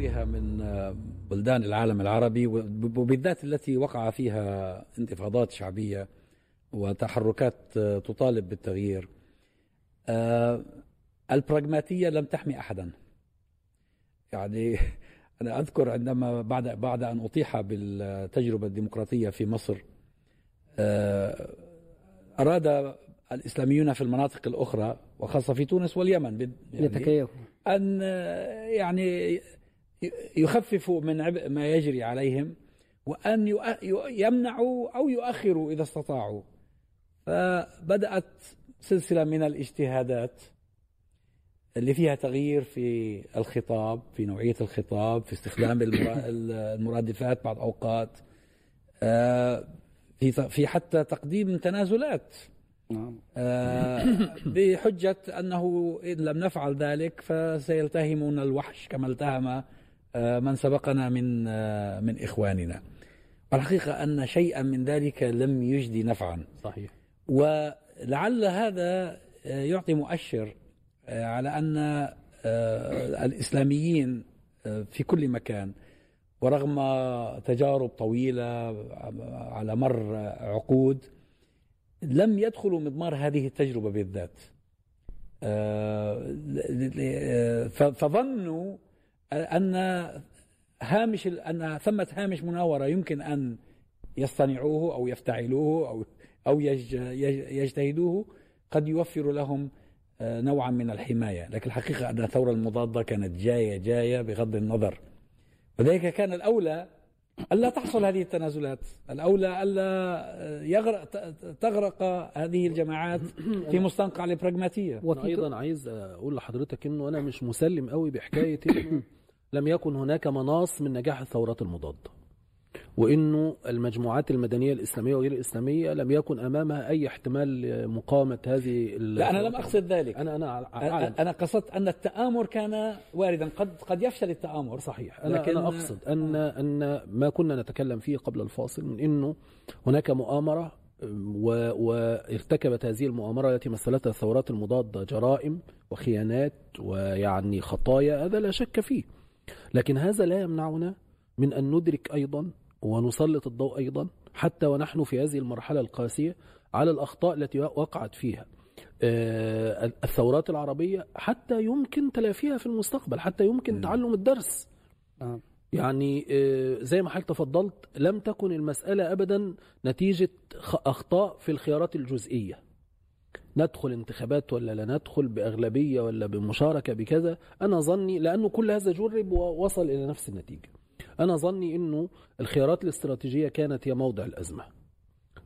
وغيرها من بلدان العالم العربي وبالذات التي وقع فيها انتفاضات شعبية وتحركات تطالب بالتغيير آه، البراغماتية لم تحمي احدا. يعني أنا أذكر عندما بعد بعد أن أطيح بالتجربة الديمقراطية في مصر آه، أراد الإسلاميون في المناطق الأخرى وخاصة في تونس واليمن يعني أن يعني يخففوا من عبء ما يجري عليهم وأن يمنعوا أو يؤخروا إذا استطاعوا. فبدأت سلسلة من الاجتهادات اللي فيها تغيير في الخطاب في نوعية الخطاب في استخدام المرادفات بعض أوقات آه، في في حتى تقديم تنازلات. نعم. آه، بحجة أنه إن لم نفعل ذلك فسيلتهمنا الوحش كما التهم من سبقنا من آه، من إخواننا. والحقيقة أن شيئا من ذلك لم يجدي نفعا. صحيح. ولعل هذا يعطي مؤشر على أن الإسلاميين في كل مكان ورغم تجارب طويلة على مر عقود لم يدخلوا مضمار هذه التجربة بالذات. آه، فظنوا أن هامش أن ثمة هامش مناورة يمكن أن يصطنعوه أو يفتعلوه أو أو يجتهدوه قد يوفر لهم آه، نوعا من الحماية. لكن الحقيقة أن الثورة المضادة كانت جاية جاية بغض النظر. وذلك كان الأولى ألا تحصل هذه التنازلات. الأولى ألا يغرق تغرق هذه الجماعات في مستنقع البراغماتية وأيضا عايز أقول لحضرتك أنه أنا مش مسلم قوي بحكاية أنه لم يكن هناك مناص من نجاح الثورات المضادة وإنه المجموعات المدنية الإسلامية وغير الإسلامية لم يكن أمامها أي احتمال مقاومه هذه لا أنا لم أقصد ذلك. أنا أنا أعلم. أنا قصدت أن التآمر كان واردا. قد قد يفشل التآمر. صحيح. أنا لكن أنا أقصد ان أن ما كنا نتكلم فيه قبل الفاصل من إنه هناك مؤامرة وارتكبت هذه المؤامرة التي مثلتها الثورات المضادة جرائم وخيانات ويعني خطايا هذا لا شك فيه. لكن هذا لا يمنعنا من أن ندرك أيضا ونسلط الضوء أيضا حتى ونحن في هذه المرحلة القاسية على الأخطاء التي وقعت فيها. آه، الثورات العربية حتى يمكن تلافيها في المستقبل حتى يمكن تعلم الدرس. نعم. يعني آه، زي ما حضرتك تفضلت لم تكن المسألة أبدا نتيجة أخطاء في الخيارات الجزئية. ندخل انتخابات ولا لا ندخل بأغلبية ولا بمشاركة بكذا؟ أنا ظني لأنه كل هذا جرب ووصل إلى نفس النتيجة. أنا ظني أنه الخيارات الاستراتيجية كانت هي موضع الأزمة.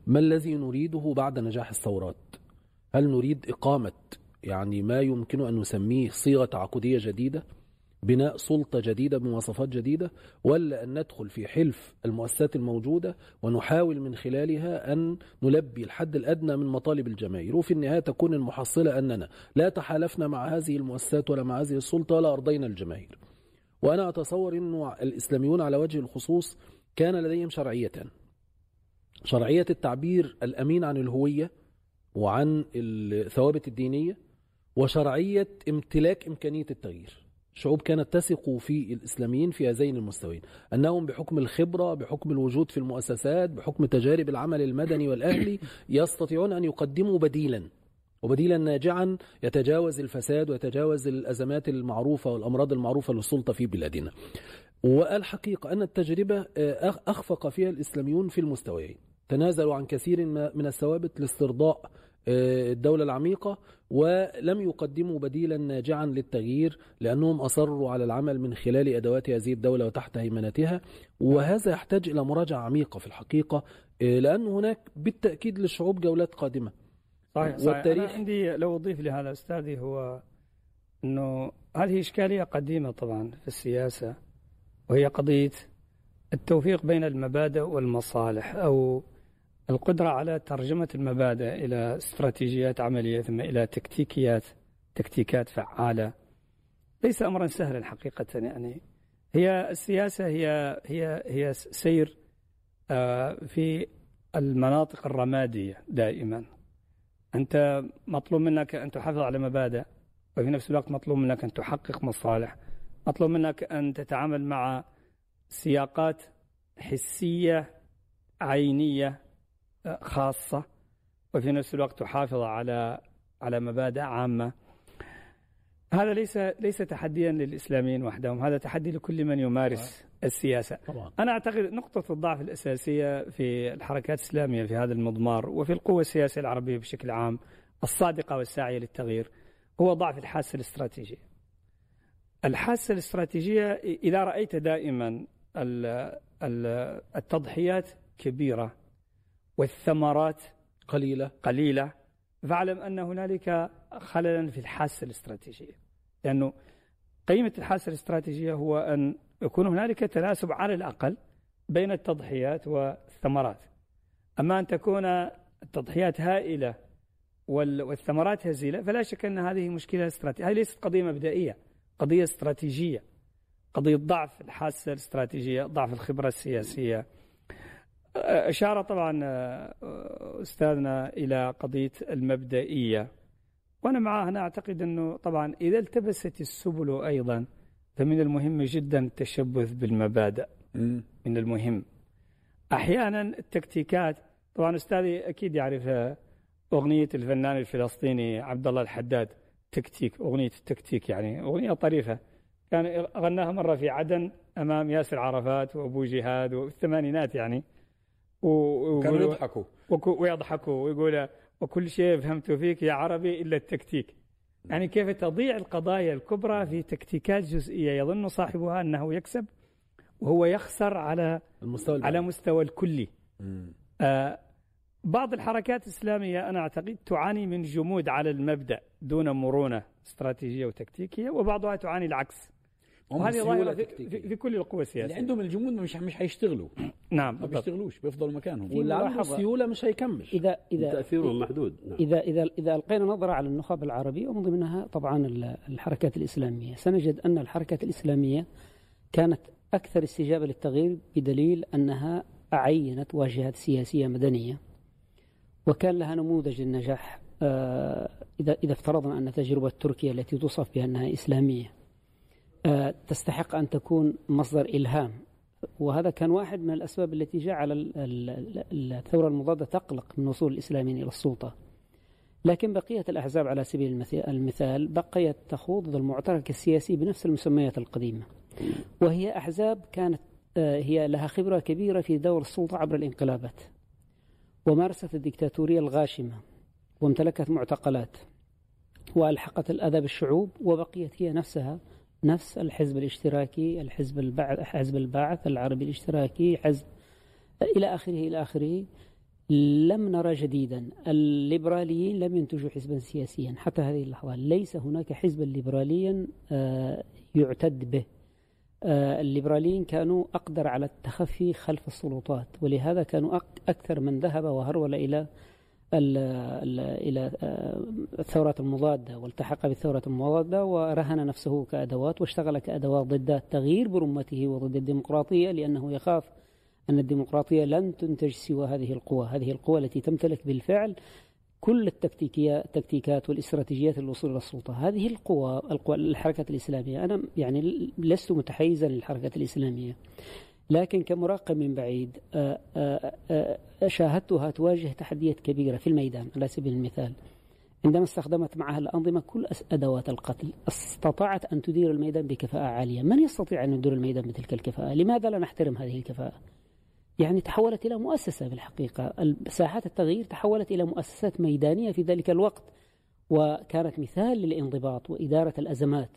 ما الذي نريده بعد نجاح الثورات؟ هل نريد إقامة يعني ما يمكن أن نسميه صيغة تعاقدية جديدة؟ بناء سلطة جديدة بمواصفات جديدة ولا أن ندخل في حلف المؤسسات الموجودة ونحاول من خلالها أن نلبي الحد الأدنى من مطالب الجماهير. وفي النهاية تكون المحصلة أننا لا تحالفنا مع هذه المؤسسات ولا مع هذه السلطة ولا أرضينا الجماهير. وأنا أتصور أنه الإسلاميون على وجه الخصوص كان لديهم شرعية شرعية التعبير الأمين عن الهوية وعن الثوابت الدينية وشرعية امتلاك إمكانية التغيير. شعوب كانت تثق في الإسلاميين في هذين المستويين أنهم بحكم الخبرة بحكم الوجود في المؤسسات بحكم تجارب العمل المدني والأهلي يستطيعون أن يقدموا بديلا وبديلا ناجعا يتجاوز الفساد ويتجاوز الأزمات المعروفة والأمراض المعروفة للسلطة في بلادنا. والحقيقة أن التجربة آه، أخفق فيها الإسلاميون في المستويين. تنازلوا عن كثير من الثوابت لاسترضاء الدولة العميقة ولم يقدموا بديلا ناجعا للتغيير لأنهم أصروا على العمل من خلال أدوات هذه الدولة وتحت هيمنتها وهذا يحتاج إلى مراجعة عميقة في الحقيقة آه، لأن هناك بالتأكيد للشعوب جولات قادمة صحيح, صحيح. والتاريخ أنا عندي لو أضيف لهذا أستاذي هو أنه هذه إشكالية قديمة طبعا في السياسة وهي قضية التوفيق بين المبادئ والمصالح أو القدرة على ترجمة المبادئ إلى استراتيجيات عملية ثم إلى تكتيكيات تكتيكات فعالة. ليس أمرا سهلا حقيقة يعني. هي السياسة هي هي هي سير آه، في المناطق الرمادية دائما. أنت مطلوب منك أن تحافظ على مبادئ وفي نفس الوقت مطلوب منك أن تحقق مصالح. مطلوب منك أن تتعامل مع سياقات حسية عينية خاصة وفي نفس الوقت تحافظ على على مبادئ عامة. هذا ليس ليس تحديا للإسلاميين وحدهم هذا تحدي لكل من يمارس السياسة. طبعا. أنا أعتقد نقطة الضعف الأساسية في الحركات الإسلامية في هذا المضمار وفي القوة السياسية العربية بشكل عام الصادقة والساعية للتغيير هو ضعف الحاسة الاستراتيجية. الحاسة الاستراتيجية إذا رأيت دائما التضحيات كبيرة. والثمرات قليلة. قليلة. فاعلم أن هنالك خللا في الحاسة الاستراتيجية. لأنه قيمة الحاسة الاستراتيجية هو أن يكون هنالك تناسب على الأقل بين التضحيات والثمرات. أما أن تكون التضحيات هائلة والثمرات هزيلة فلا شك أن هذه مشكلة استراتيجية هذه ليست قضية مبدئية قضية استراتيجية. قضية ضعف الحاسة الاستراتيجية ضعف الخبرة السياسية أشار طبعا أستاذنا إلى قضية المبدئية. وأنا معه أنا أعتقد أنه طبعا إذا التبست السبل أيضا فمن المهم جدا التشبث بالمبادئ. من المهم. أحيانا التكتيكات طبعا أستاذي أكيد يعرف أغنية الفنان الفلسطيني عبد الله الحداد. تكتيك أغنية التكتيك يعني أغنية طريفة. كان غناها مرة في عدن أمام ياسر عرفات وأبو جهاد والثمانينات يعني. كانوا يضحكوا. ويضحكوا ويقول وكل شيء فهمت فيك يا عربي إلا التكتيك. يعني كيف تضيع القضايا الكبرى في تكتيكات جزئية يظن صاحبها أنه يكسب وهو يخسر على المستوى على مستوى الكلي. آه بعض الحركات الإسلامية أنا أعتقد تعاني من جمود على المبدأ دون مرونة استراتيجية وتكتيكية وبعضها تعاني العكس. وهذه ظاهرة في, في, في كل القوى السياسية. اللي عندهم الجمود مش مش هيشتغلوا نعم ما بيشتغلوش بيفضلوا مكانهم. واللي عنده سيولة مش هيكمل. إذا إذا تأثيرهم محدود. نعم. إذا إذا إذا ألقينا نظرة على النخب العربية ومن ضمنها طبعا الحركات الإسلامية. سنجد أن الحركات الإسلامية كانت أكثر استجابة للتغيير بدليل أنها عينت واجهات سياسية مدنية وكان لها نموذج للنجاح آه، إذا إذا افترضنا أن تجربة تركيا التي توصف بأنها إسلامية. تستحق أن تكون مصدر إلهام. وهذا كان واحد من الأسباب التي جعل الثورة المضادة تقلق من وصول الإسلاميين إلى السلطة. لكن بقية الأحزاب على سبيل المثال بقيت تخوض المعترك السياسي بنفس المسميات القديمة. وهي أحزاب كانت آه، هي لها خبرة كبيرة في دور السلطة عبر الانقلابات. ومارست الدكتاتورية الغاشمة وامتلكت معتقلات وألحقت الأذى بالشعوب وبقيت هي نفسها نفس الحزب الاشتراكي الحزب البعث حزب البعث العربي الاشتراكي حزب إلى آخره إلى آخره. لم نرى جديدا. الليبراليين لم ينتجوا حزبا سياسيا. حتى هذه اللحظة ليس هناك حزبا ليبراليا آه، يعتد به. آه، الليبراليين كانوا أقدر على التخفي خلف السلطات ولهذا كانوا أكثر من ذهب وهرول إلى إلى آه، الثورات المضادة والتحق بالثورات المضادة ورهن نفسه كأدوات واشتغل كأدوات ضد التغيير برمته وضد الديمقراطية لأنه يخاف أن الديمقراطية لن تنتج سوى هذه القوى. هذه القوى التي تمتلك بالفعل كل التكتيكات والاستراتيجيات للوصول إلى السلطة، هذه القوى القوى الحركات الإسلامية، أنا يعني لست متحيزا للحركات الإسلامية. لكن كمراقب من بعيد آه، آه، آه، شاهدتها تواجه تحديات كبيرة في الميدان على سبيل المثال. عندما استخدمت معها الأنظمة كل أدوات القتل استطاعت أن تدير الميدان بكفاءة عالية. من يستطيع أن يدير الميدان بتلك الكفاءة؟ لماذا لا نحترم هذه الكفاءة؟ يعني تحولت إلى مؤسسة بالحقيقة. ساحات التغيير تحولت إلى مؤسسات ميدانية في ذلك الوقت وكانت مثال للانضباط وإدارة الأزمات.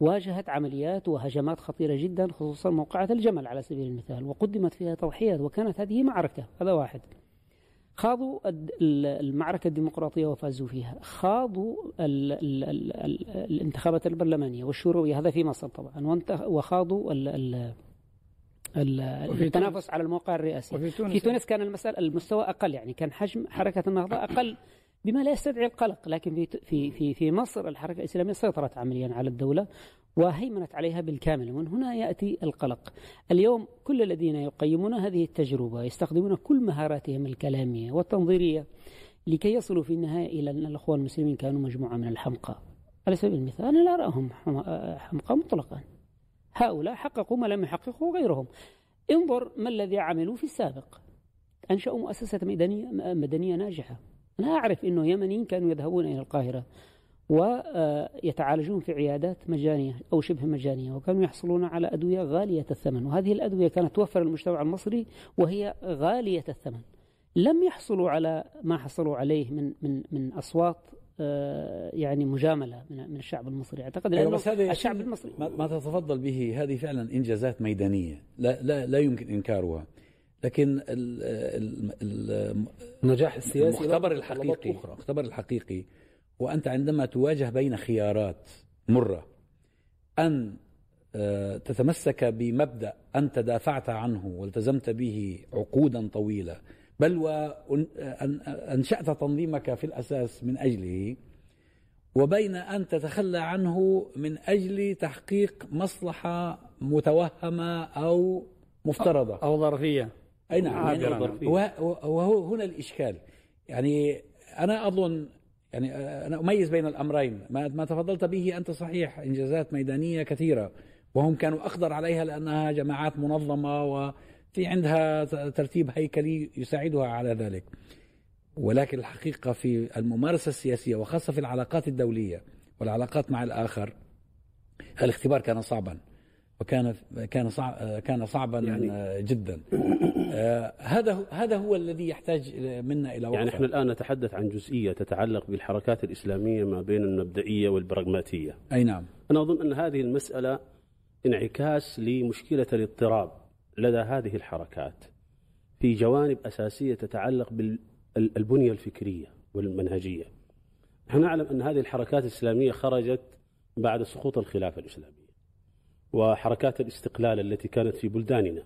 واجهت عمليات وهجمات خطيرة جدا خصوصا موقعة الجمل على سبيل المثال وقدمت فيها تضحيات وكانت هذه معركة هذا واحد. خاضوا المعركة الديمقراطية وفازوا فيها. خاضوا ال ال ال ال الانتخابات البرلمانية والشوروية هذا في مصر طبعا وخاضوا ال ال التنافس على الموقع الرئاسي. وفي تونس. في تونس كان المسألة المستوى أقل يعني كان حجم حركة النهضة أقل. بما لا يستدعي القلق لكن في في في في مصر الحركة الإسلامية سيطرت عمليا على الدولة وهيمنت عليها بالكامل. ومن هنا يأتي القلق. اليوم كل الذين يقيمون هذه التجربة يستخدمون كل مهاراتهم الكلامية والتنظيرية لكي يصلوا في النهاية إلى أن الأخوان المسلمين كانوا مجموعة من الحمقى. على سبيل المثال أنا لا أراهم حمقى مطلقا. هؤلاء حققوا ما لم يحققه غيرهم. انظر ما الذي عملوا في السابق. أنشأوا مؤسسة مدنية, مدنية ناجحة. أنا أعرف أنه يمنيين كانوا يذهبون إلى القاهرة ويتعالجون في عيادات مجانية أو شبه مجانية وكانوا يحصلون على أدوية غالية الثمن. وهذه الأدوية كانت توفر المجتمع المصري وهي غالية الثمن. لم يحصلوا على ما حصلوا عليه من من من أصوات آه، يعني مجاملة من الشعب المصري. أعتقد أيوة بس هذه الشعب المصري ما تتفضل به هذه فعلا إنجازات ميدانية. لا لا لا يمكن إنكارها. لكن النجاح السياسي المختبر الحقيقي المختبر الحقيقي وأنت عندما تواجه بين خيارات مرة أن آه، تتمسك بمبدأ أنت دافعت عنه والتزمت به عقودا طويلة بل وأنشأت تنظيمك في الأساس من أجله وبين أن تتخلى عنه من أجل تحقيق مصلحة متوهمة أو مفترضة. أو ظرفية. أي نعم. يعني وهو هنا الإشكال. يعني أنا أظن يعني أنا أميز بين الأمرين. ما, ما تفضلت به أنت صحيح إنجازات ميدانية كثيرة وهم كانوا أقدر عليها لأنها جماعات منظمة وفي عندها ترتيب هيكلي يساعدها على ذلك. ولكن الحقيقة في الممارسة السياسية وخاصة في العلاقات الدولية والعلاقات مع الآخر الاختبار كان صعبا. وكان كان صعب كان صعبا يعني جدا. آه، هذا هذا هو الذي يحتاج منا إلى وقفة. يعني إحنا الآن نتحدث عن جزئية تتعلق بالحركات الإسلامية ما بين المبدئية والبراغماتية. أي نعم. أنا أظن أن هذه المسألة انعكاس لمشكلة الاضطراب لدى هذه الحركات في جوانب أساسية تتعلق بالبنيه الفكرية والمنهجية. نحن نعلم أن هذه الحركات الإسلامية خرجت بعد سقوط الخلافة الإسلامية. وحركات الاستقلال التي كانت في بلداننا.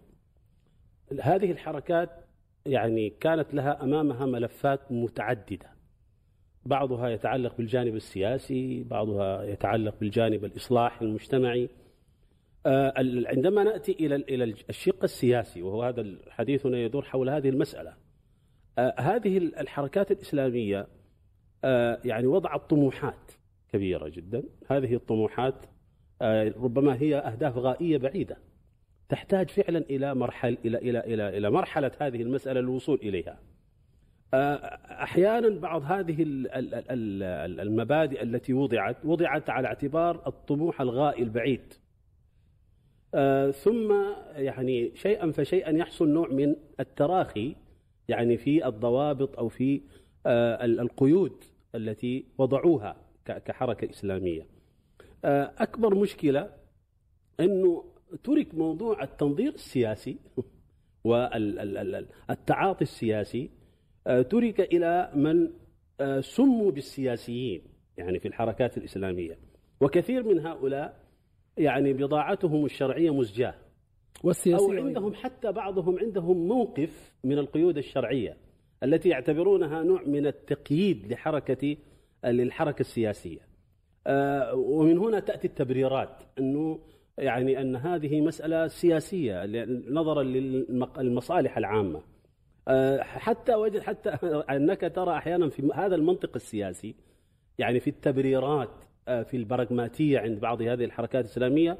هذه الحركات يعني كانت لها أمامها ملفات متعددة. بعضها يتعلق بالجانب السياسي بعضها يتعلق بالجانب الاصلاح المجتمعي. آه، عندما نأتي إلى إلى الشق السياسي وهو هذا حديثنا يدور حول هذه المسألة. آه، هذه الحركات الإسلامية آه، يعني وضعت طموحات كبيرة جدا. هذه الطموحات ربما هي أهداف غائية بعيدة تحتاج فعلا إلى مرحله إلى إلى إلى إلى مرحلة هذه المسألة للوصول إليها. آه، أحيانا بعض هذه المبادئ التي وضعت وضعت على اعتبار الطموح الغائي البعيد. آه، ثم يعني شيئا فشيئا يحصل نوع من التراخي يعني في الضوابط أو في آه، القيود التي وضعوها كحركة إسلامية. أكبر مشكلة إنه ترك موضوع التنظير السياسي والتعاطي السياسي آه، ترك إلى من آه، سموا بالسياسيين يعني في الحركات الإسلامية. وكثير من هؤلاء يعني بضاعتهم الشرعية مزجاة. والسياسية أو عندهم حتى بعضهم عندهم موقف من القيود الشرعية التي يعتبرونها نوع من التقييد لحركة للحركة السياسية. آه، ومن هنا تأتي التبريرات أنه يعني أن هذه مسألة سياسية نظرا للمصالح العامة. آه، حتى وجد حتى أنك ترى أحيانا في هذا المنطق السياسي يعني في التبريرات آه، في البراغماتية عند بعض هذه الحركات الإسلامية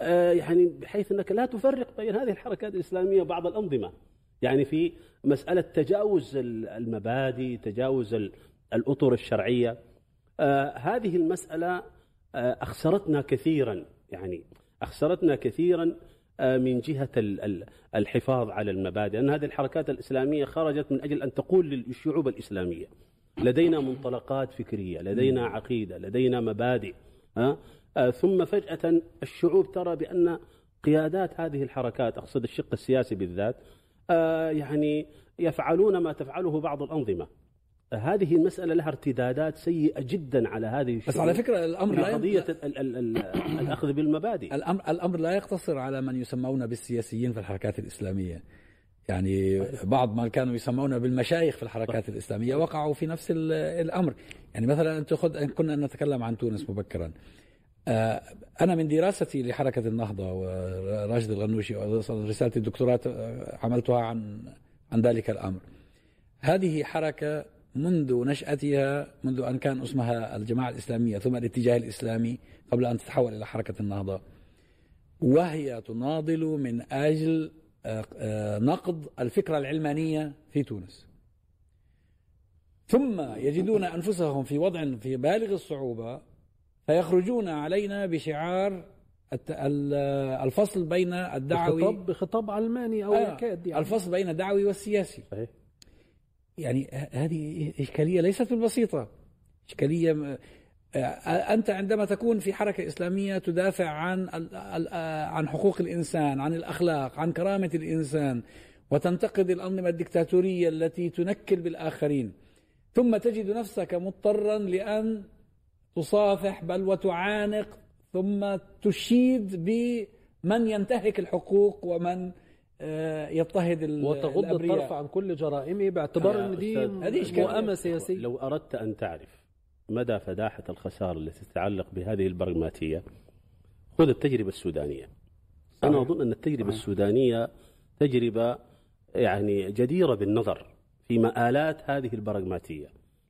آه، يعني بحيث أنك لا تفرق بين هذه الحركات الإسلامية وبعض الأنظمة. يعني في مسألة تجاوز المبادئ تجاوز الأطر الشرعية. هذه المسألة أخسرتنا كثيرا يعني أخسرتنا كثيرا آه، من جهة الحفاظ على المبادئ أن هذه الحركات الإسلامية خرجت من أجل أن تقول للشعوب الإسلامية لدينا منطلقات فكرية لدينا عقيدة لدينا مبادئ آه، ثم فجأة الشعوب ترى بأن قيادات هذه الحركات أقصد الشق السياسي بالذات آه، يعني يفعلون ما تفعله بعض الأنظمة. هذه المسألة لها ارتدادات سيئة جدا على هذه بس على فكرة الأمر لا قضية ال ال ال الأخذ بالمبادئ. الأمر, الأمر لا يقتصر على من يسمون بالسياسيين في الحركات الإسلامية. يعني بعض ما كانوا يسمون بالمشايخ في الحركات الإسلامية وقعوا في نفس الأمر. يعني مثلا أنت خذ كنا نتكلم عن تونس مبكرا. آه، أنا من دراستي لحركة النهضة وراشد الغنوشي ورسالة الدكتوراه آه، عملتها عن عن ذلك الأمر. هذه حركة منذ نشأتها منذ أن كان اسمها الجماعة الإسلامية ثم الاتجاه الإسلامي قبل أن تتحول إلى حركة النهضة وهي تناضل من أجل آه، آه، نقض الفكرة العلمانية في تونس ثم يجدون أنفسهم في وضع في بالغ الصعوبة فيخرجون علينا بشعار الفصل بين الدعوي بخطاب, بخطاب علماني أو آه يكاد يعني. الفصل بين الدعوي والسياسي صحيح. يعني هذه إشكالية ليست بالبسيطة إشكالية أنت عندما تكون في حركة إسلامية تدافع عن عن حقوق الإنسان عن الأخلاق عن كرامة الإنسان وتنتقد الأنظمة الدكتاتورية التي تنكل بالآخرين ثم تجد نفسك مضطرا لأن تصافح بل وتعانق ثم تشيد بمن ينتهك الحقوق ومن آه، يضطهد وتغض الطرف عن كل جرائمه باعتبار إن دي مؤامه سياسية. لو أردت أن تعرف مدى فداحة الخسارة التي تتعلق بهذه البرغماتية خذ التجربة السودانية. أنا أظن أن التجربة السودانية تجربة يعني جديرة بالنظر في مآلات هذه البرغماتية.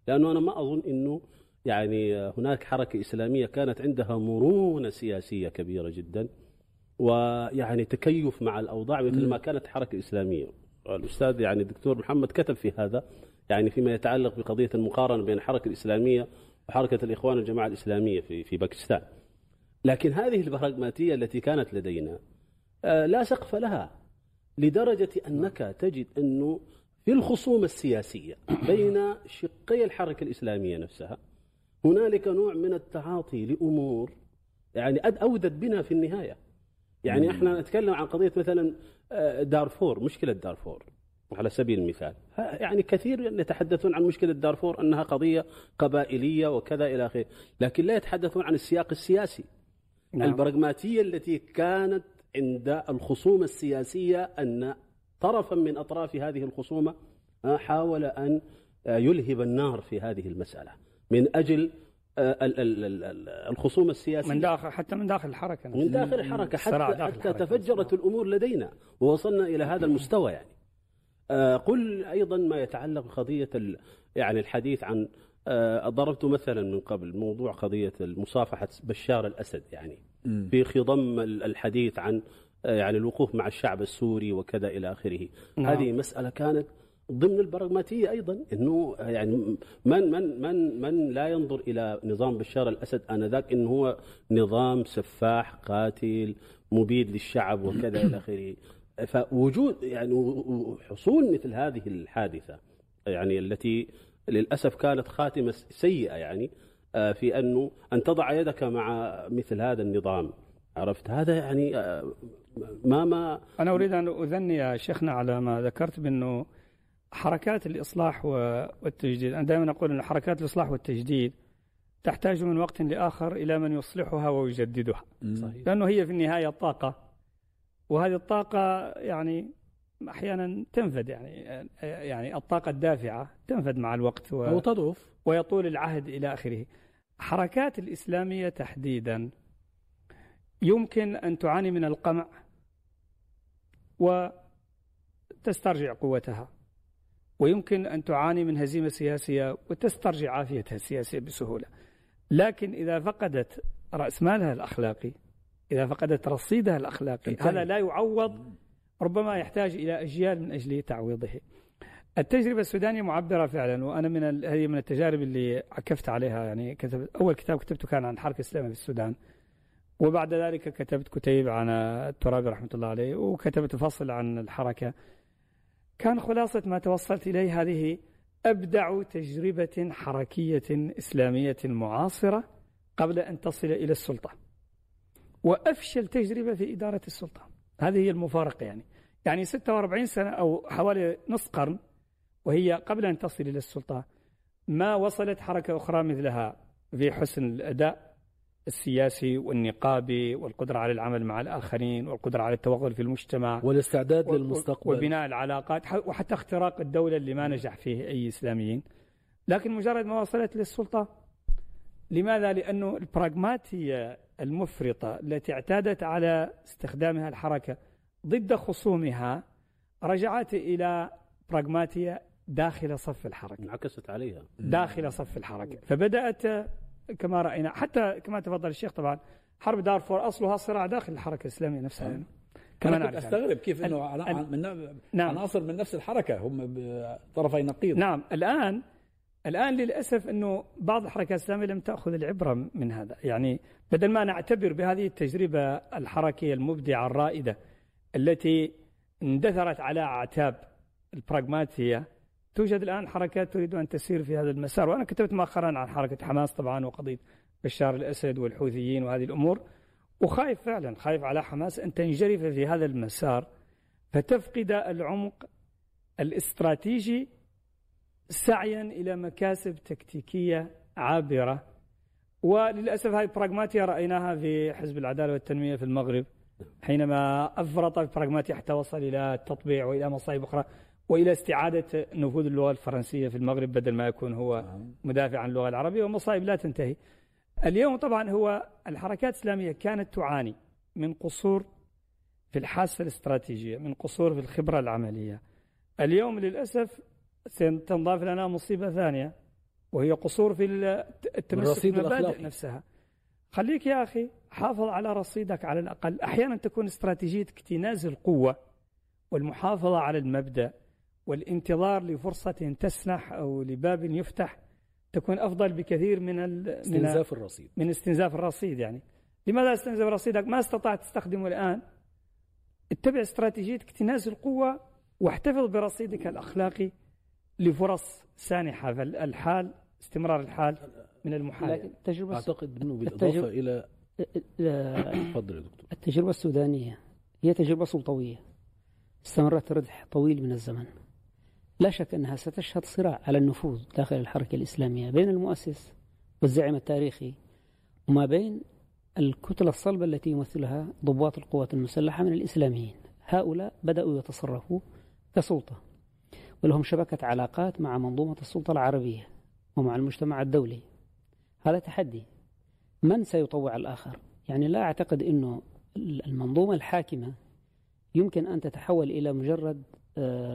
لأنه أنا ما أظن أنه يعني هناك حركة إسلامية كانت عندها مرونة سياسية كبيرة جدا. ويعني تكيف مع الأوضاع مثل ما كانت حركة إسلامية الأستاذ يعني الدكتور محمد كتب في هذا يعني فيما يتعلق بقضية المقارنة بين الحركة الإسلامية وحركة الإخوان الجماعة الإسلامية في في باكستان. لكن هذه البراغماتية التي كانت لدينا آه، لا سقف لها لدرجة أنك تجد أنه في الخصومة السياسية بين شقي الحركة الإسلامية نفسها هنالك نوع من التعاطي لأمور يعني أودت بنا في النهاية. يعني إحنا نتكلم عن قضية مثلا آه، دارفور مشكلة دارفور. على سبيل المثال. يعني كثير يتحدثون عن مشكلة دارفور أنها قضية قبائلية وكذا إلى آخره. لكن لا يتحدثون عن السياق السياسي. نعم. البراغماتية التي كانت عند الخصومة السياسية أن طرفا من أطراف هذه الخصومة حاول أن يلهب النار في هذه المسألة. من أجل آه، الخصومة السياسية. من داخل حتى من داخل الحركة من داخل الحركة حتى, حتى تفجرت الأمور لدينا ووصلنا إلى هذا المستوى يعني. آه، قل أيضا ما يتعلق بقضية يعني الحديث عن آه، ضربت مثلا من قبل موضوع قضية مصافحة بشار الأسد يعني. في خضم الحديث عن يعني الوقوف مع الشعب السوري وكذا إلى آخره. نعم. هذه مسألة كانت ضمن البراغماتية أيضا إنه يعني من من من من لا ينظر إلى نظام بشار الأسد آنذاك انه هو نظام سفاح قاتل مبيد للشعب وكذا إلى آخره. فوجود يعني حصول مثل هذه الحادثة يعني التي للأسف كانت خاتمة سيئة يعني آه، في أنه أن تضع يدك مع مثل هذا النظام. عرفت؟ هذا يعني آه، ما ما أنا أريد أن أذني يا شيخنا على ما ذكرت بأنه حركات الإصلاح والتجديد. أنا دائما أقول إن حركات الإصلاح والتجديد تحتاج من وقت لآخر إلى من يصلحها ويجددها. صحيح. لأنه هي في النهاية طاقه وهذه الطاقة يعني أحيانا تنفد يعني يعني الطاقة الدافعة تنفد مع الوقت و... أو تضعف ويطول العهد إلى آخره. حركات الإسلامية تحديدا يمكن أن تعاني من القمع وتسترجع قوتها. ويمكن أن تعاني من هزيمة سياسية وتسترجع عافيتها السياسية بسهولة. لكن إذا فقدت رأس مالها الأخلاقي إذا فقدت رصيدها الأخلاقي هذا لا يعوض ربما يحتاج إلى أجيال من أجل تعويضه. التجربة السودانية معبرة فعلا وأنا من هذه من التجارب اللي عكفت عليها. يعني كتب أول كتاب كتبته كان عن الحركة الإسلامية في السودان وبعد ذلك كتبت كتيب عن الترابي رحمة الله عليه وكتبت فصل عن الحركة. كان خلاصة ما توصلت إليه هذه أبدع تجربة حركية إسلامية معاصرة قبل أن تصل إلى السلطة. وأفشل تجربة في إدارة السلطة. هذه هي المفارقة يعني. يعني 46 سنة أو حوالي نصف قرن وهي قبل أن تصل إلى السلطة ما وصلت حركة أخرى مثلها في حسن الأداء السياسي والنقابي والقدرة على العمل مع الآخرين والقدرة على التوغل في المجتمع والاستعداد للمستقبل. وبناء العلاقات وحتى اختراق الدولة اللي ما نجح فيه أي إسلاميين. لكن مجرد ما وصلت للسلطة لماذا؟ لأنه البراغماتية المفرطة التي اعتادت على استخدامها الحركة. ضد خصومها رجعت إلى براغماتية داخل صف الحركة. انعكست عليها. داخل صف الحركة. فبدأت كما رأينا. حتى كما تفضل الشيخ طبعا حرب دارفور أصلها صراع داخل الحركة الإسلامية نفسها. يعني. كما أنا كنت أستغرب كيف إنه من نعم. عناصر من نفس الحركة هم طرفي نقيض. نعم. الان الآن للأسف إنه بعض الحركات الإسلامية لم تأخذ العبرة من هذا. يعني بدل ما نعتبر بهذه التجربة الحركية المبدعة الرائدة التي اندثرت على اعتاب البراغماتية توجد الآن حركات تريد أن تسير في هذا المسار وأنا كتبت مؤخرا عن حركة حماس طبعا وقضية بشار الأسد والحوثيين وهذه الأمور وخايف فعلا خايف على حماس أن تنجرف في هذا المسار فتفقد العمق الاستراتيجي سعيا إلى مكاسب تكتيكية عابرة. وللأسف هذه البراغماتيا رأيناها في حزب العدالة والتنمية في المغرب حينما أفرط البراغماتيا حتى وصل إلى التطبيع وإلى مصايب أخرى. وإلى استعادة نفوذ اللغة الفرنسية في المغرب بدل ما يكون هو مدافع عن اللغة العربية ومصائب لا تنتهي. اليوم طبعا هو الحركات الإسلامية كانت تعاني من قصور في الحاسة الاستراتيجية، من قصور في الخبرة العملية. اليوم للأسف ستنضاف لنا مصيبة ثانية وهي قصور في التمسك في المبادئ نفسها. خليك يا أخي حافظ على رصيدك على الأقل، أحيانا تكون استراتيجيتك اكتناز القوة والمحافظة على المبدأ والانتظار لفرصة تسنح أو لباب يفتح تكون أفضل بكثير من استنزاف الرصيد. من استنزاف الرصيد يعني. لماذا استنزاف رصيدك ما استطعت تستخدمه الآن. اتبع استراتيجية اكتناز القوة واحتفظ برصيدك الأخلاقي لفرص سانحة. فالحال استمرار الحال من المحال تجربة أعتقد أنه بالإضافة إلى تفضل يا دكتور. التجربة السودانية هي تجربة سلطوية استمرت ردح طويل من الزمن. لا شك أنها ستشهد صراع على النفوذ داخل الحركة الإسلامية بين المؤسس والزعيم التاريخي وما بين الكتلة الصلبة التي يمثلها ضباط القوات المسلحة من الإسلاميين. هؤلاء بدأوا يتصرفوا كسلطة ولهم شبكة علاقات مع منظومة السلطة العربية ومع المجتمع الدولي. هذا تحدي. من سيطوع الآخر؟ يعني لا أعتقد أنه المنظومة الحاكمة يمكن أن تتحول إلى مجرد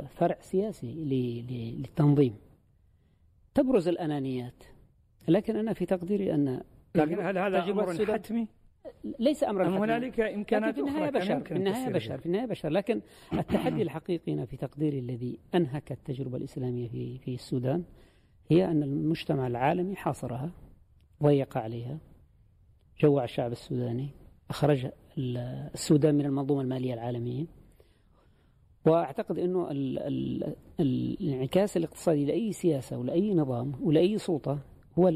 فرع سياسي للتنظيم. تبرز الأنانيات. لكن أنا في تقديري أن لكن هل هذا أمر حتمي؟ ليس امرا حتمي. هنالك إمكانات في النهاية بشر في النهاية بشر في النهاية بشر. لكن التحدي الحقيقي في تقديري الذي انهك التجربة الإسلامية في في السودان هي أن المجتمع العالمي حاصرها ضيق عليها. جوع الشعب السوداني أخرج السودان من المنظومة المالية العالمية. وأعتقد إنه الانعكاس الاقتصادي لأي سياسة ولأي نظام ولأي سلطة هو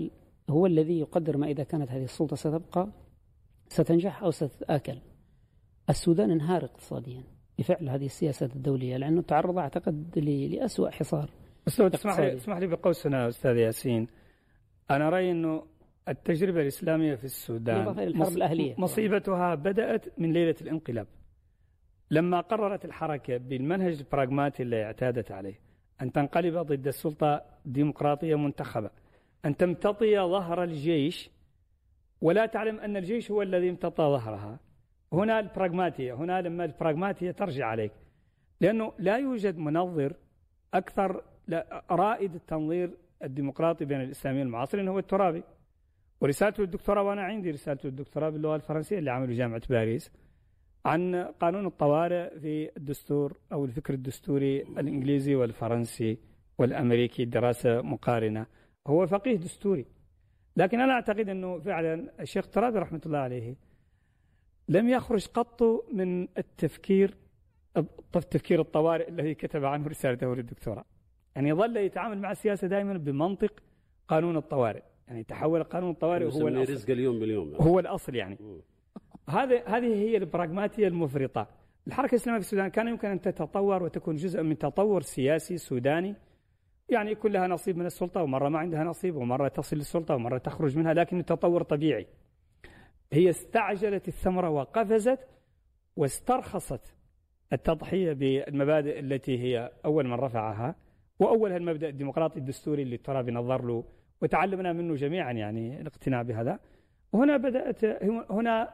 هو الذي يقدر ما إذا كانت هذه السلطة ستبقى ستنجح أو ستتآكل. السودان انهار اقتصاديا بفعل هذه السياسات الدولية لأنه تعرض أعتقد لاسوء حصار. بس لو تسمح لي تسمح لي بقوسنا أستاذ ياسين أنا رأيي إنه التجربة الإسلامية في السودان الحرب الأهلية مصيبتها بدأت من ليلة الانقلاب. لما قررت الحركة بالمنهج البراغماتي اللي اعتادت عليه أن تنقلب ضد السلطة ديمقراطية منتخبة أن تمتطي ظهر الجيش ولا تعلم أن الجيش هو الذي امتطى ظهرها. هنا البراغماتية هنا لما البراغماتية ترجع عليك. لأنه لا يوجد منظر أكثر رائد التنظير الديمقراطي بين الإسلاميين المعاصرين هو الترابي. ورسالته الدكتوراه وأنا عندي رسالته الدكتوراه باللغة الفرنسية اللي عمله جامعة باريس. عن قانون الطوارئ في الدستور أو الفكر الدستوري الإنجليزي والفرنسي والأمريكي دراسة مقارنة. هو فقيه دستوري. لكن أنا أعتقد أنه فعلا الشيخ ترابي رحمة الله عليه لم يخرج قط من التفكير تفكير الطوارئ الذي كتب عنه رسالته للدكتوراه. يعني ظل يتعامل مع السياسة دائما بمنطق قانون الطوارئ. يعني تحول قانون الطوارئ هو الأصل. رزق اليوم باليوم. يعني. هو الأصل يعني. هذه هذه هي البراغماتية المفرطة. الحركة الإسلامية في السودان كان يمكن أن تتطور وتكون جزء من تطور سياسي سوداني. يعني يكون لها نصيب من السلطة ومرة ما عندها نصيب ومرة تصل للسلطة ومرة تخرج منها لكن التطور طبيعي. هي استعجلت الثمرة وقفزت واسترخصت التضحية بالمبادئ التي هي أول من رفعها. وأولها المبدأ الديمقراطي الدستوري اللي الترابي نظر له وتعلمنا منه جميعا يعني الاقتناع بهذا. وهنا بدأت هنا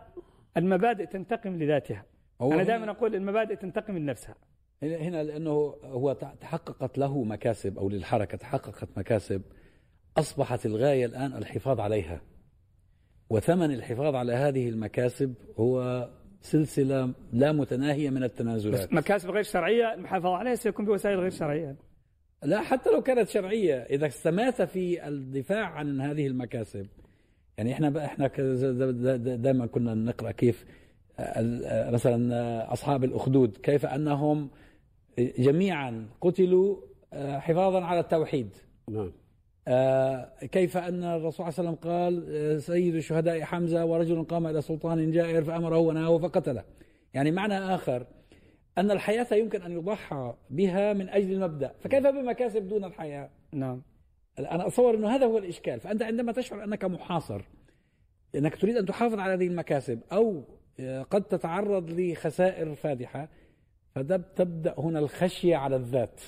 المبادئ تنتقم لذاتها. أنا دائما أقول المبادئ تنتقم لنفسها. هنا لأنه هو تحققت له مكاسب أو للحركة تحققت مكاسب. أصبحت الغاية الآن الحفاظ عليها. وثمن الحفاظ على هذه المكاسب هو سلسلة لا متناهية من التنازلات. بس مكاسب غير شرعية المحافظة عليها سيكون بوسائل غير شرعية. لا حتى لو كانت شرعية إذا استمات في الدفاع عن هذه المكاسب يعني إحنا إحنا دائما كنا نقرأ كيف مثلا أصحاب الأخدود كيف أنهم جميعا قتلوا حفاظا على التوحيد. نعم. كيف أن الرسول صلى الله عليه وسلم قال سيد الشهداء حمزة ورجل قام إلى سلطان جائر فأمره ونهاه فقتله. يعني معنى آخر أن الحياة يمكن أن يضحى بها من أجل المبدأ. فكيف بمكاسب دون الحياة؟ نعم. أنا أتصور أنه هذا هو الإشكال. فأنت عندما تشعر أنك محاصر أنك تريد أن تحافظ على هذه المكاسب أو قد تتعرض لخسائر فادحة فتبدأ هنا الخشية على الذات.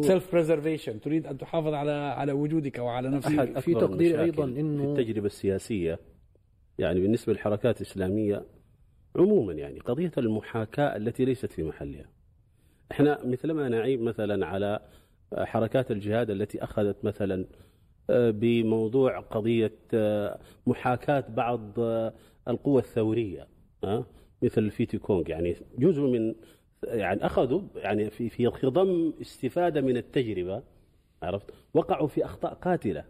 self preservation تريد أن تحافظ على على وجودك وعلى نفسك. أحد في تقدير أيضا إنه في التجربة السياسية يعني بالنسبة للحركات الإسلامية عموما يعني قضية المحاكاة التي ليست في محلها. إحنا مثلما نعيب مثلا على حركات الجهاد التي أخذت مثلا آه، بموضوع قضية آه، محاكاة بعض آه، القوى الثورية مثل الفيتي كونغ. يعني جزء من يعني أخذوا يعني في في خضم استفادة من التجربة عرفت؟ وقعوا في أخطاء قاتلة.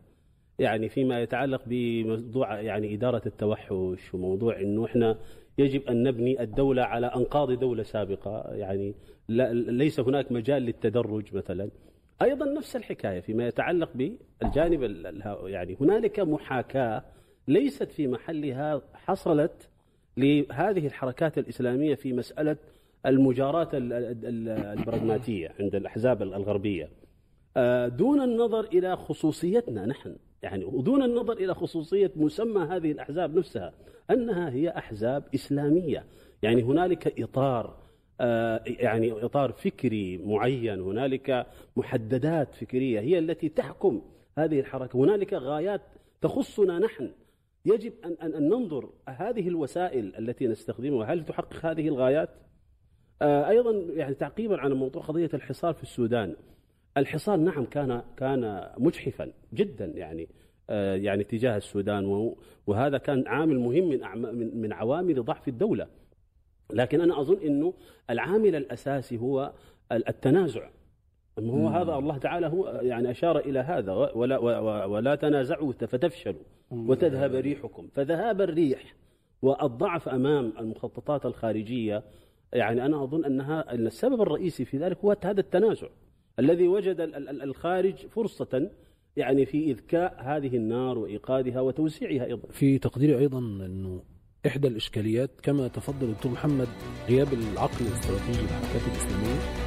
يعني فيما يتعلق بموضوع يعني إدارة التوحش وموضوع إنه إحنا يجب أن نبني الدولة على أنقاض دولة سابقة. يعني ليس هناك مجال للتدرج مثلا. أيضا نفس الحكاية فيما يتعلق بالجانب يعني هنالك محاكاة ليست في محلها حصلت لهذه الحركات الإسلامية في مسألة المجاراة البراغماتية عند الأحزاب الغربية. آه، دون النظر إلى خصوصيتنا نحن يعني ودون النظر إلى خصوصية مسمى هذه الأحزاب نفسها أنها هي أحزاب إسلامية. يعني هنالك إطار آه، يعني إطار فكري معين. هنالك محددات فكرية هي التي تحكم هذه الحركة. هنالك غايات تخصنا نحن. يجب أن أن ننظر هذه الوسائل التي نستخدمها. هل تحقق هذه الغايات؟ آه، أيضا يعني تعقيبا على موضوع قضية الحصار في السودان. الحصار نعم كان كان مجحفا جدا يعني آه، يعني تجاه السودان وهذا كان عامل مهم من من عوامل ضعف الدولة. لكن أنا أظن إنه العامل الأساسي هو التنازع. هو هذا الله تعالى هو يعني أشار إلى هذا ولا ولا تنازعوا فتفشلوا. وتذهب ريحكم. فذهاب الريح والضعف أمام المخططات الخارجية يعني أنا أظن أنها السبب الرئيسي في ذلك هو هذا التنازع. الذي وجد الخارج فرصة يعني في إذكاء هذه النار وإيقادها وتوسيعها أيضا. في تقديري أيضا أنه إحدى الإشكاليات كما تفضل الدكتور محمد غياب العقل الاستراتيجي للحركات الإسلامية.